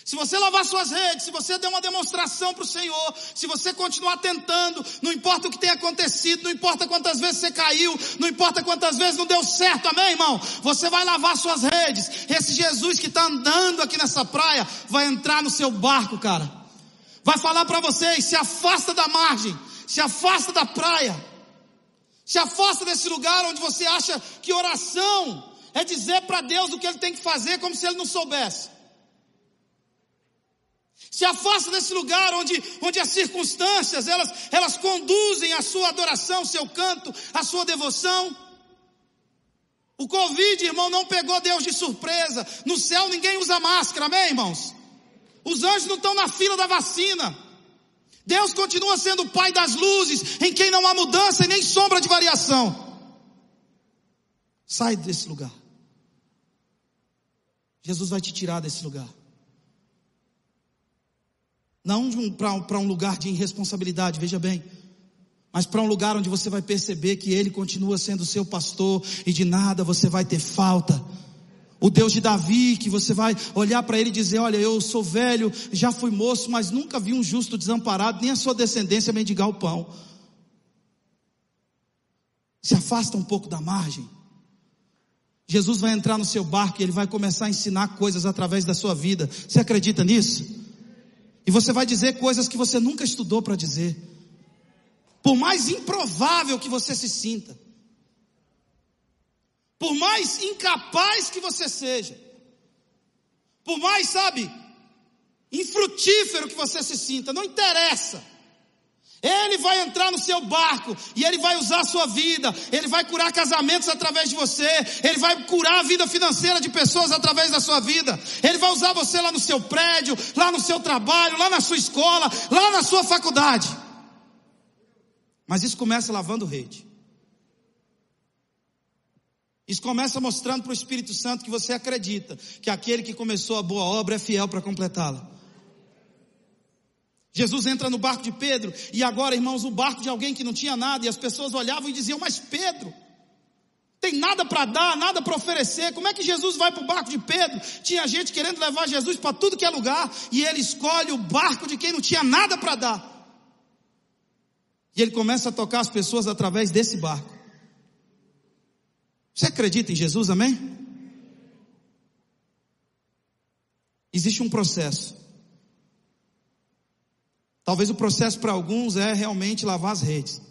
Se você lavar suas redes, se você der uma demonstração para o Senhor, se você continuar tentando, não importa o que tenha acontecido, não importa quantas vezes você caiu, não importa quantas vezes não deu certo, amém, irmão? Você vai lavar suas redes. Esse Jesus que está andando aqui nessa praia vai entrar no seu barco, cara. Vai falar para vocês: se afasta da margem, se afasta da praia, se afasta desse lugar onde você acha que oração é dizer para Deus o que ele tem que fazer, como se ele não soubesse. Se afasta desse lugar onde, onde as circunstâncias, elas, elas conduzem a sua adoração, seu canto, a sua devoção. O Covid, irmão, não pegou Deus de surpresa. No céu ninguém usa máscara, amém, irmãos? Os anjos não estão na fila da vacina. Deus continua sendo o Pai das luzes, em quem não há mudança e nem sombra de variação. Sai desse lugar. Jesus vai te tirar desse lugar. Não para um lugar de irresponsabilidade, veja bem. Mas para um lugar onde você vai perceber que Ele continua sendo seu pastor e de nada você vai ter falta. O Deus de Davi, que você vai olhar para ele e dizer: Olha, eu sou velho, já fui moço, mas nunca vi um justo desamparado, nem a sua descendência mendigar o pão. Se afasta um pouco da margem. Jesus vai entrar no seu barco e ele vai começar a ensinar coisas através da sua vida. Você acredita nisso? E você vai dizer coisas que você nunca estudou para dizer. Por mais improvável que você se sinta. Por mais incapaz que você seja. Por mais, sabe, infrutífero que você se sinta, não interessa. Ele vai entrar no seu barco e ele vai usar a sua vida. Ele vai curar casamentos através de você. Ele vai curar a vida financeira de pessoas através da sua vida. Ele vai usar você lá no seu prédio, lá no seu trabalho, lá na sua escola, lá na sua faculdade. Mas isso começa lavando rede. Isso começa mostrando para o Espírito Santo que você acredita que aquele que começou a boa obra é fiel para completá-la. Jesus entra no barco de Pedro e agora, irmãos, o barco de alguém que não tinha nada e as pessoas olhavam e diziam: Mas Pedro, tem nada para dar, nada para oferecer. Como é que Jesus vai para o barco de Pedro? Tinha gente querendo levar Jesus para tudo que é lugar e ele escolhe o barco de quem não tinha nada para dar. E ele começa a tocar as pessoas através desse barco. Você acredita em Jesus, amém? Existe um processo. Talvez o processo para alguns é realmente lavar as redes.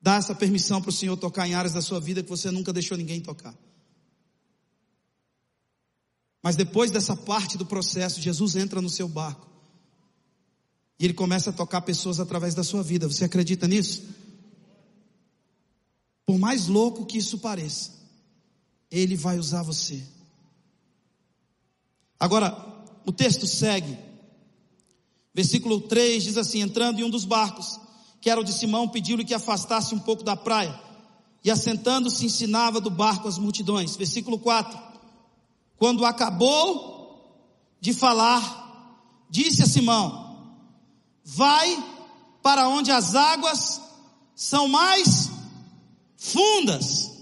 Dar essa permissão para o Senhor tocar em áreas da sua vida que você nunca deixou ninguém tocar. Mas depois dessa parte do processo, Jesus entra no seu barco. E ele começa a tocar pessoas através da sua vida. Você acredita nisso? Por mais louco que isso pareça, ele vai usar você. Agora, o texto segue Versículo 3 diz assim: Entrando em um dos barcos, que era o de Simão, pediu-lhe que afastasse um pouco da praia, e assentando-se ensinava do barco as multidões. Versículo 4: Quando acabou de falar, disse a Simão: Vai para onde as águas são mais fundas.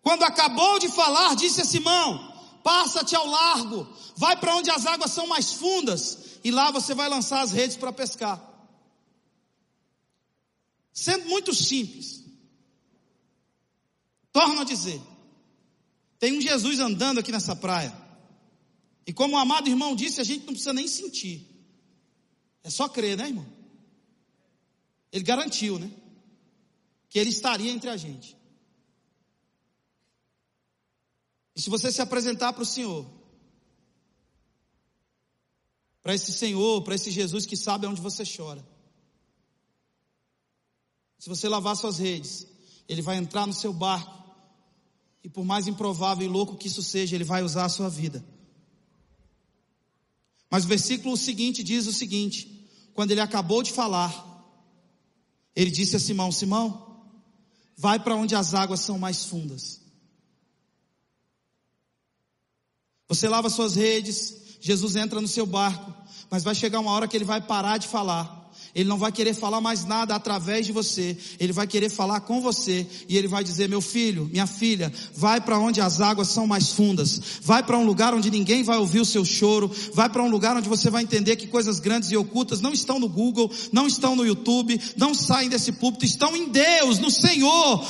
Quando acabou de falar, disse a Simão: Passa-te ao largo, vai para onde as águas são mais fundas e lá você vai lançar as redes para pescar. Sendo muito simples, torno a dizer: tem um Jesus andando aqui nessa praia, e como o amado irmão disse, a gente não precisa nem sentir, é só crer, né, irmão? Ele garantiu, né? Que ele estaria entre a gente. E se você se apresentar para o Senhor, para esse Senhor, para esse Jesus que sabe onde você chora. Se você lavar suas redes, Ele vai entrar no seu barco, e por mais improvável e louco que isso seja, Ele vai usar a sua vida. Mas o versículo seguinte diz o seguinte: quando ele acabou de falar, ele disse a Simão: Simão, vai para onde as águas são mais fundas. Você lava suas redes, Jesus entra no seu barco, mas vai chegar uma hora que ele vai parar de falar. Ele não vai querer falar mais nada através de você. Ele vai querer falar com você e ele vai dizer: "Meu filho, minha filha, vai para onde as águas são mais fundas. Vai para um lugar onde ninguém vai ouvir o seu choro. Vai para um lugar onde você vai entender que coisas grandes e ocultas não estão no Google, não estão no YouTube, não saem desse púlpito, estão em Deus, no Senhor,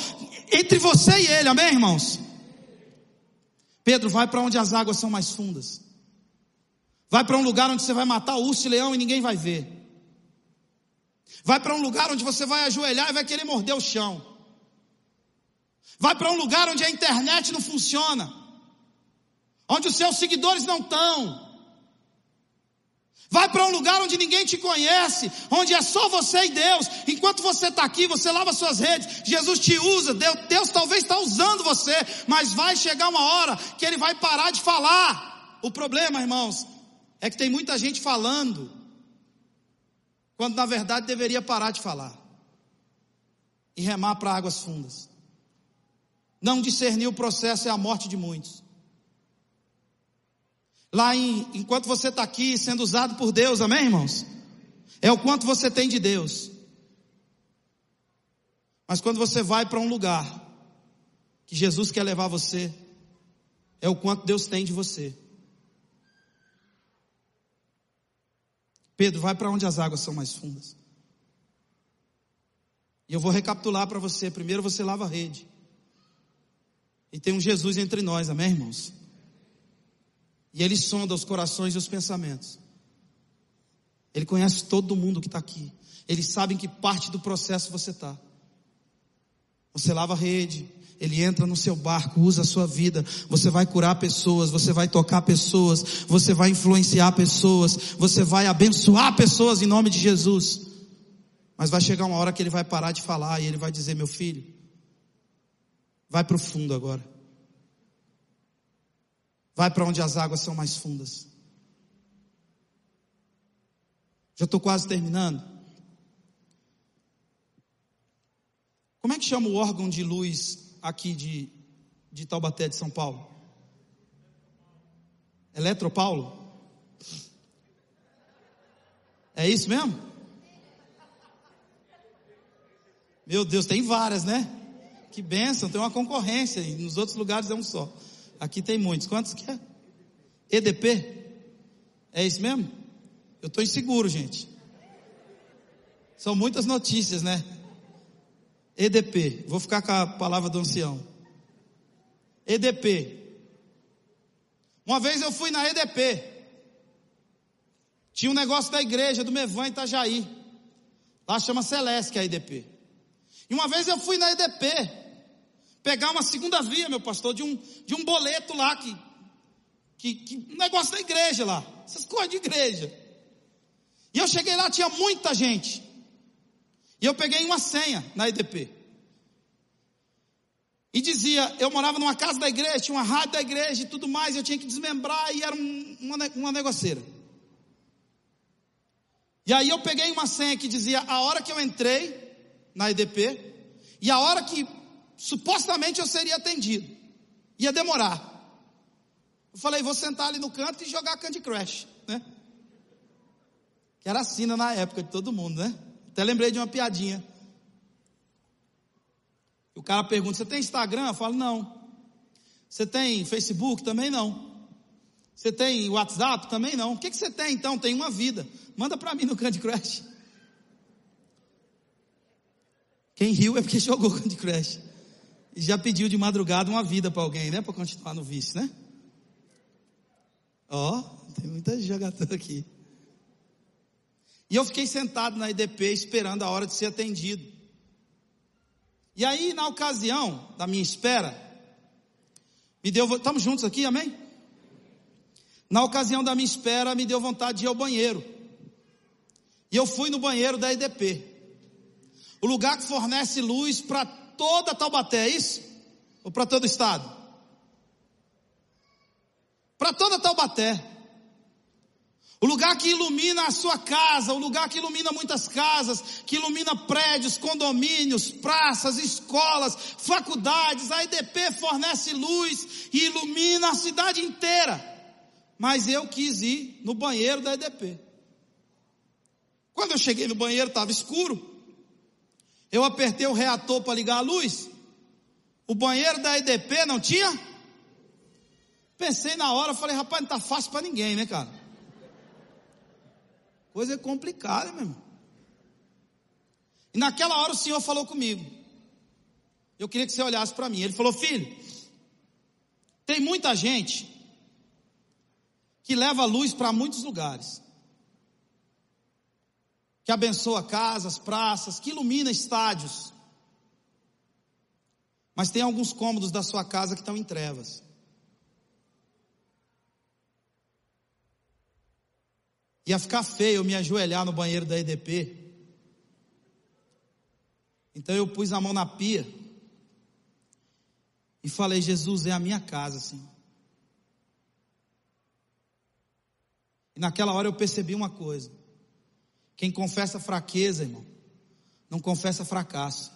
entre você e ele. Amém, irmãos? Pedro, vai para onde as águas são mais fundas. Vai para um lugar onde você vai matar o urso e leão e ninguém vai ver. Vai para um lugar onde você vai ajoelhar e vai querer morder o chão. Vai para um lugar onde a internet não funciona. Onde os seus seguidores não estão. Vai para um lugar onde ninguém te conhece, onde é só você e Deus. Enquanto você está aqui, você lava suas redes, Jesus te usa, Deus, Deus talvez está usando você, mas vai chegar uma hora que Ele vai parar de falar. O problema, irmãos, é que tem muita gente falando, quando na verdade deveria parar de falar e remar para águas fundas. Não discernir o processo é a morte de muitos. Lá em, enquanto você está aqui sendo usado por Deus, amém, irmãos? É o quanto você tem de Deus. Mas quando você vai para um lugar que Jesus quer levar você, é o quanto Deus tem de você. Pedro, vai para onde as águas são mais fundas. E eu vou recapitular para você. Primeiro você lava a rede. E tem um Jesus entre nós, amém, irmãos? E ele sonda os corações e os pensamentos. Ele conhece todo mundo que está aqui. Ele sabe em que parte do processo você está. Você lava a rede, ele entra no seu barco, usa a sua vida. Você vai curar pessoas, você vai tocar pessoas, você vai influenciar pessoas, você vai abençoar pessoas em nome de Jesus. Mas vai chegar uma hora que ele vai parar de falar e ele vai dizer: Meu filho, vai para o fundo agora. Vai para onde as águas são mais fundas. Já estou quase terminando. Como é que chama o órgão de luz aqui de, de Taubaté de São Paulo? Eletropaulo? É isso mesmo? Meu Deus, tem várias, né? Que benção, tem uma concorrência. Nos outros lugares é um só. Aqui tem muitos. Quantos que é? EDP? É isso mesmo? Eu estou inseguro, gente. São muitas notícias, né? EDP, vou ficar com a palavra do ancião. EDP. Uma vez eu fui na EDP. Tinha um negócio da igreja do Mevan Itajaí. Lá chama Celeste, a EDP. E uma vez eu fui na EDP. Pegar uma segunda via, meu pastor, de um, de um boleto lá que, que, que um negócio da igreja lá. Essas coisas de igreja. E eu cheguei lá, tinha muita gente. E eu peguei uma senha na EDP. E dizia, eu morava numa casa da igreja, tinha uma rádio da igreja e tudo mais, eu tinha que desmembrar e era um, uma, uma negoceira. E aí eu peguei uma senha que dizia a hora que eu entrei na EDP e a hora que supostamente eu seria atendido. Ia demorar. Eu falei, vou sentar ali no canto e jogar Candy Crush, né? Que era a sina na época de todo mundo, né? Até lembrei de uma piadinha. O cara pergunta: Você tem Instagram? Eu falo: Não. Você tem Facebook? Também não. Você tem WhatsApp? Também não. O que, que você tem então? Tem uma vida. Manda para mim no Candy Crush. Quem riu é porque jogou Candy Crush. Já pediu de madrugada uma vida para alguém, né? Para continuar no vício, né? Ó, oh, tem muita jogadora aqui. E eu fiquei sentado na IDP esperando a hora de ser atendido. E aí, na ocasião da minha espera, me deu, estamos juntos aqui, amém? Na ocasião da minha espera, me deu vontade de ir ao banheiro. E eu fui no banheiro da IDP. O lugar que fornece luz para toda Taubaté, é isso? Ou para todo o estado? Para toda Taubaté. O lugar que ilumina a sua casa, o lugar que ilumina muitas casas, que ilumina prédios, condomínios, praças, escolas, faculdades, a IDP fornece luz e ilumina a cidade inteira. Mas eu quis ir no banheiro da IDP. Quando eu cheguei no banheiro estava escuro. Eu apertei o reator para ligar a luz. O banheiro da IDP não tinha? Pensei na hora, falei, rapaz, não está fácil para ninguém, né, cara? Coisa complicada, meu irmão. E naquela hora o Senhor falou comigo. Eu queria que você olhasse para mim. Ele falou: Filho, tem muita gente que leva luz para muitos lugares, que abençoa casas, praças, que ilumina estádios. Mas tem alguns cômodos da sua casa que estão em trevas. Ia ficar feio eu me ajoelhar no banheiro da EDP. Então eu pus a mão na pia e falei: Jesus, é a minha casa, Senhor. E naquela hora eu percebi uma coisa: quem confessa fraqueza, irmão, não confessa fracasso.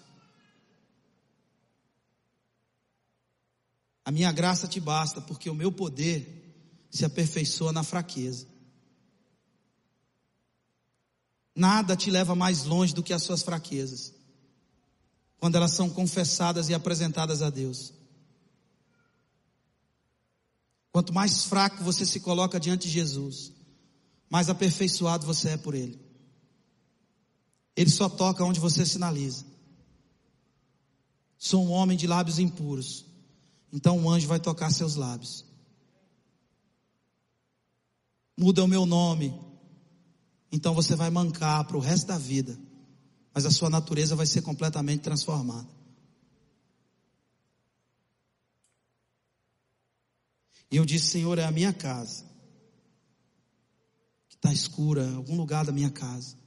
A minha graça te basta, porque o meu poder se aperfeiçoa na fraqueza. Nada te leva mais longe do que as suas fraquezas, quando elas são confessadas e apresentadas a Deus. Quanto mais fraco você se coloca diante de Jesus, mais aperfeiçoado você é por Ele. Ele só toca onde você sinaliza. Sou um homem de lábios impuros. Então um anjo vai tocar seus lábios. Muda o meu nome. Então você vai mancar para o resto da vida. Mas a sua natureza vai ser completamente transformada. E eu disse, Senhor, é a minha casa. Que está escura, algum lugar da minha casa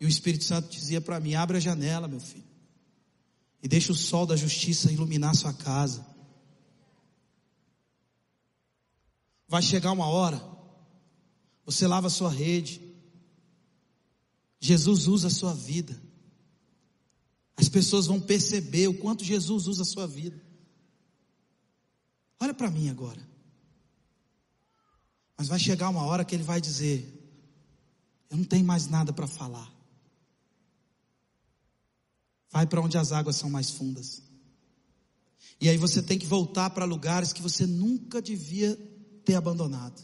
e o Espírito Santo dizia para mim: abre a janela, meu filho, e deixa o sol da justiça iluminar sua casa. Vai chegar uma hora, você lava a sua rede, Jesus usa a sua vida. As pessoas vão perceber o quanto Jesus usa a sua vida. Olha para mim agora. Mas vai chegar uma hora que ele vai dizer: Eu não tenho mais nada para falar. Vai para onde as águas são mais fundas. E aí você tem que voltar para lugares que você nunca devia ter abandonado.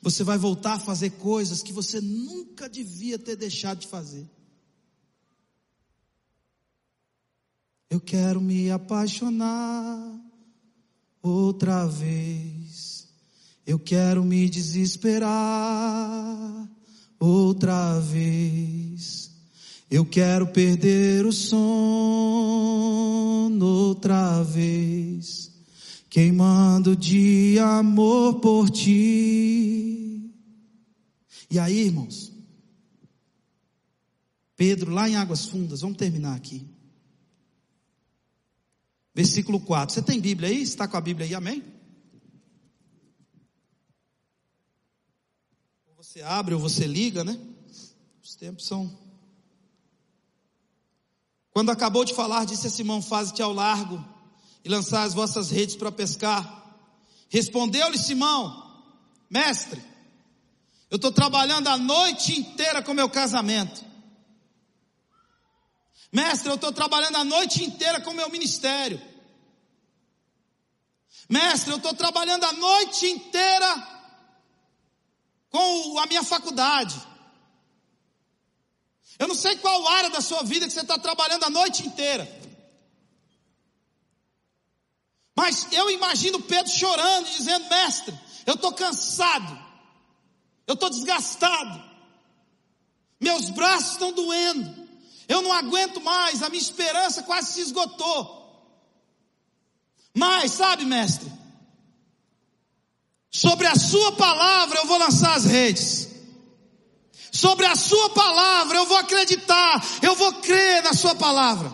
Você vai voltar a fazer coisas que você nunca devia ter deixado de fazer. Eu quero me apaixonar outra vez. Eu quero me desesperar outra vez. Eu quero perder o sono outra vez, queimando de amor por ti. E aí, irmãos, Pedro, lá em Águas Fundas, vamos terminar aqui. Versículo 4. Você tem Bíblia aí? Está com a Bíblia aí? Amém? Você abre ou você liga, né? Os tempos são. Quando acabou de falar, disse a Simão: Faze-te ao largo e lançar as vossas redes para pescar. Respondeu-lhe Simão: Mestre, eu estou trabalhando a noite inteira com meu casamento. Mestre, eu estou trabalhando a noite inteira com meu ministério. Mestre, eu estou trabalhando a noite inteira com a minha faculdade. Eu não sei qual área da sua vida que você está trabalhando a noite inteira. Mas eu imagino Pedro chorando, dizendo: Mestre, eu estou cansado, eu estou desgastado, meus braços estão doendo, eu não aguento mais, a minha esperança quase se esgotou. Mas, sabe, mestre, sobre a sua palavra eu vou lançar as redes. Sobre a sua palavra eu vou acreditar, eu vou crer na sua palavra.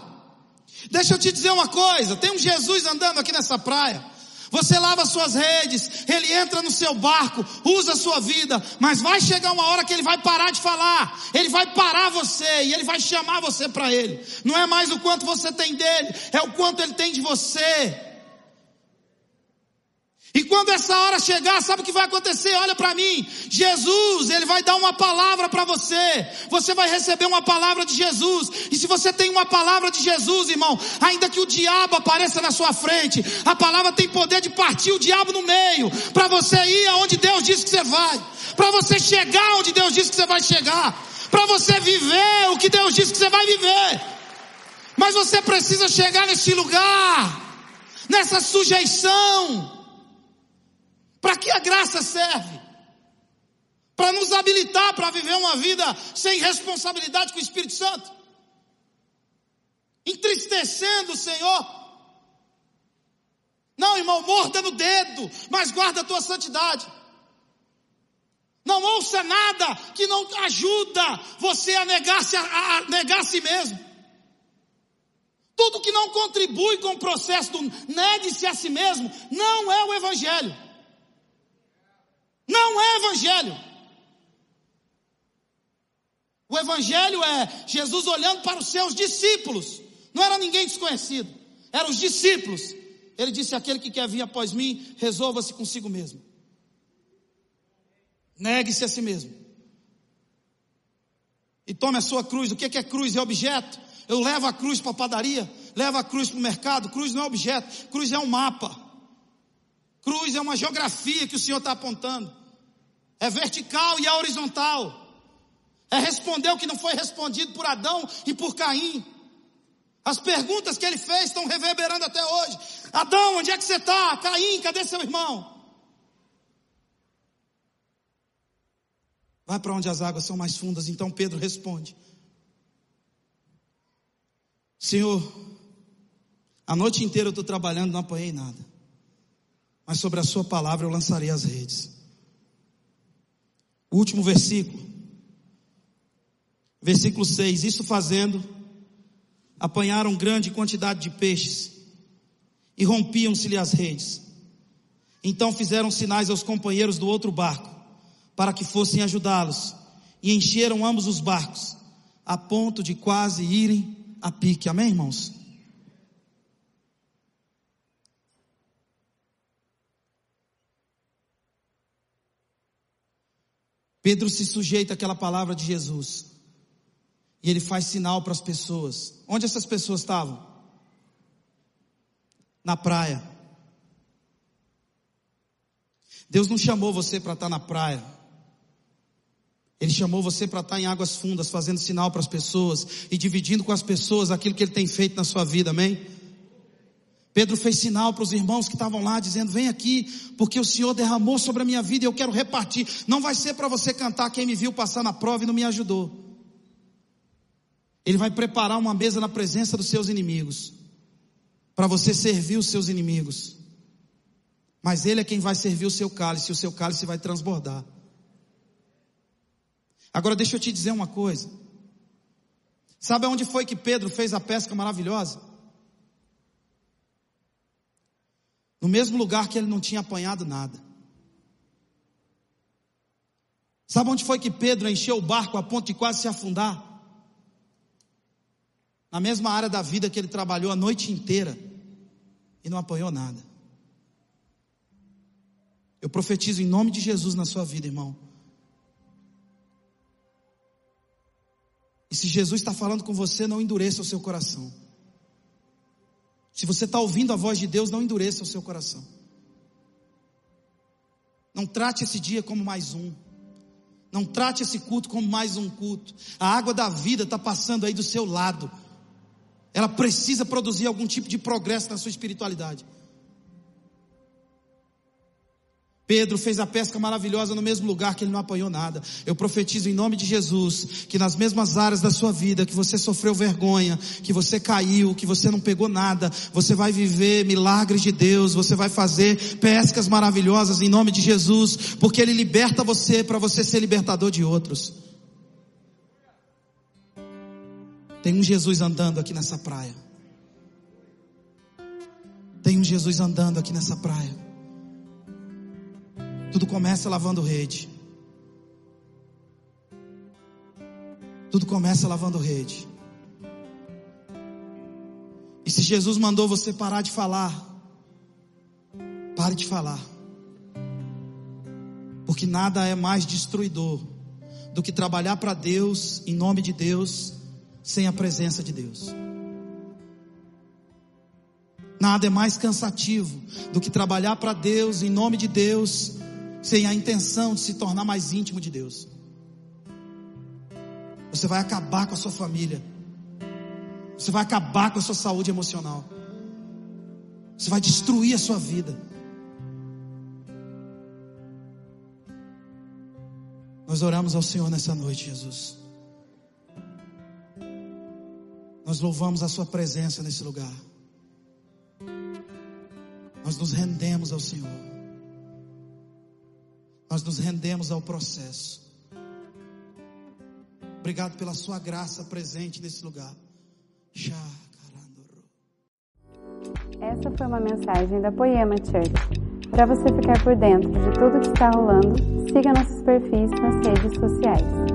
Deixa eu te dizer uma coisa, tem um Jesus andando aqui nessa praia. Você lava suas redes, ele entra no seu barco, usa a sua vida, mas vai chegar uma hora que ele vai parar de falar, ele vai parar você e ele vai chamar você para ele. Não é mais o quanto você tem dele, é o quanto ele tem de você. E quando essa hora chegar, sabe o que vai acontecer? Olha para mim. Jesus, ele vai dar uma palavra para você. Você vai receber uma palavra de Jesus. E se você tem uma palavra de Jesus, irmão, ainda que o diabo apareça na sua frente, a palavra tem poder de partir o diabo no meio, para você ir aonde Deus disse que você vai, para você chegar onde Deus disse que você vai chegar, para você viver o que Deus disse que você vai viver. Mas você precisa chegar nesse lugar, nessa sujeição para que a graça serve? Para nos habilitar para viver uma vida sem responsabilidade com o Espírito Santo. Entristecendo o Senhor. Não, irmão, morda no dedo, mas guarda a tua santidade. Não ouça nada que não ajuda você a negar-se a, a negar a si mesmo. Tudo que não contribui com o processo do negue-se a si mesmo não é o Evangelho. Não é evangelho. O evangelho é Jesus olhando para os seus discípulos. Não era ninguém desconhecido, eram os discípulos. Ele disse: Aquele que quer vir após mim, resolva-se consigo mesmo. Negue-se a si mesmo. E tome a sua cruz. O que é cruz? É objeto. Eu levo a cruz para a padaria, levo a cruz para o mercado. Cruz não é objeto, cruz é um mapa. Cruz é uma geografia que o Senhor está apontando. É vertical e é horizontal. É responder o que não foi respondido por Adão e por Caim. As perguntas que ele fez estão reverberando até hoje. Adão, onde é que você está? Caim, cadê seu irmão? Vai para onde as águas são mais fundas. Então Pedro responde: Senhor, A noite inteira eu estou trabalhando, não apanhei nada. Mas sobre a sua palavra eu lançarei as redes. O último versículo. Versículo 6. Isso fazendo, apanharam grande quantidade de peixes e rompiam-se-lhe as redes. Então fizeram sinais aos companheiros do outro barco para que fossem ajudá-los e encheram ambos os barcos a ponto de quase irem a pique. Amém, irmãos? Pedro se sujeita àquela palavra de Jesus. E ele faz sinal para as pessoas. Onde essas pessoas estavam? Na praia. Deus não chamou você para estar na praia. Ele chamou você para estar em águas fundas, fazendo sinal para as pessoas e dividindo com as pessoas aquilo que ele tem feito na sua vida, amém? Pedro fez sinal para os irmãos que estavam lá, dizendo: Vem aqui, porque o Senhor derramou sobre a minha vida e eu quero repartir. Não vai ser para você cantar quem me viu passar na prova e não me ajudou. Ele vai preparar uma mesa na presença dos seus inimigos, para você servir os seus inimigos. Mas Ele é quem vai servir o seu cálice, e o seu cálice vai transbordar. Agora deixa eu te dizer uma coisa. Sabe onde foi que Pedro fez a pesca maravilhosa? No mesmo lugar que ele não tinha apanhado nada. Sabe onde foi que Pedro encheu o barco a ponto de quase se afundar? Na mesma área da vida que ele trabalhou a noite inteira e não apanhou nada. Eu profetizo em nome de Jesus na sua vida, irmão. E se Jesus está falando com você, não endureça o seu coração. Se você está ouvindo a voz de Deus, não endureça o seu coração. Não trate esse dia como mais um. Não trate esse culto como mais um culto. A água da vida está passando aí do seu lado. Ela precisa produzir algum tipo de progresso na sua espiritualidade. Pedro fez a pesca maravilhosa no mesmo lugar que ele não apanhou nada. Eu profetizo em nome de Jesus que nas mesmas áreas da sua vida que você sofreu vergonha, que você caiu, que você não pegou nada, você vai viver milagres de Deus, você vai fazer pescas maravilhosas em nome de Jesus, porque ele liberta você para você ser libertador de outros. Tem um Jesus andando aqui nessa praia. Tem um Jesus andando aqui nessa praia. Tudo começa lavando rede. Tudo começa lavando rede. E se Jesus mandou você parar de falar, pare de falar. Porque nada é mais destruidor do que trabalhar para Deus, em nome de Deus, sem a presença de Deus. Nada é mais cansativo do que trabalhar para Deus, em nome de Deus, sem a intenção de se tornar mais íntimo de Deus. Você vai acabar com a sua família. Você vai acabar com a sua saúde emocional. Você vai destruir a sua vida. Nós oramos ao Senhor nessa noite, Jesus. Nós louvamos a Sua presença nesse lugar. Nós nos rendemos ao Senhor. Nós nos rendemos ao processo. Obrigado pela sua graça presente nesse lugar. Essa foi uma mensagem da Poema Church. Para você ficar por dentro de tudo que está rolando, siga nossos perfis nas redes sociais.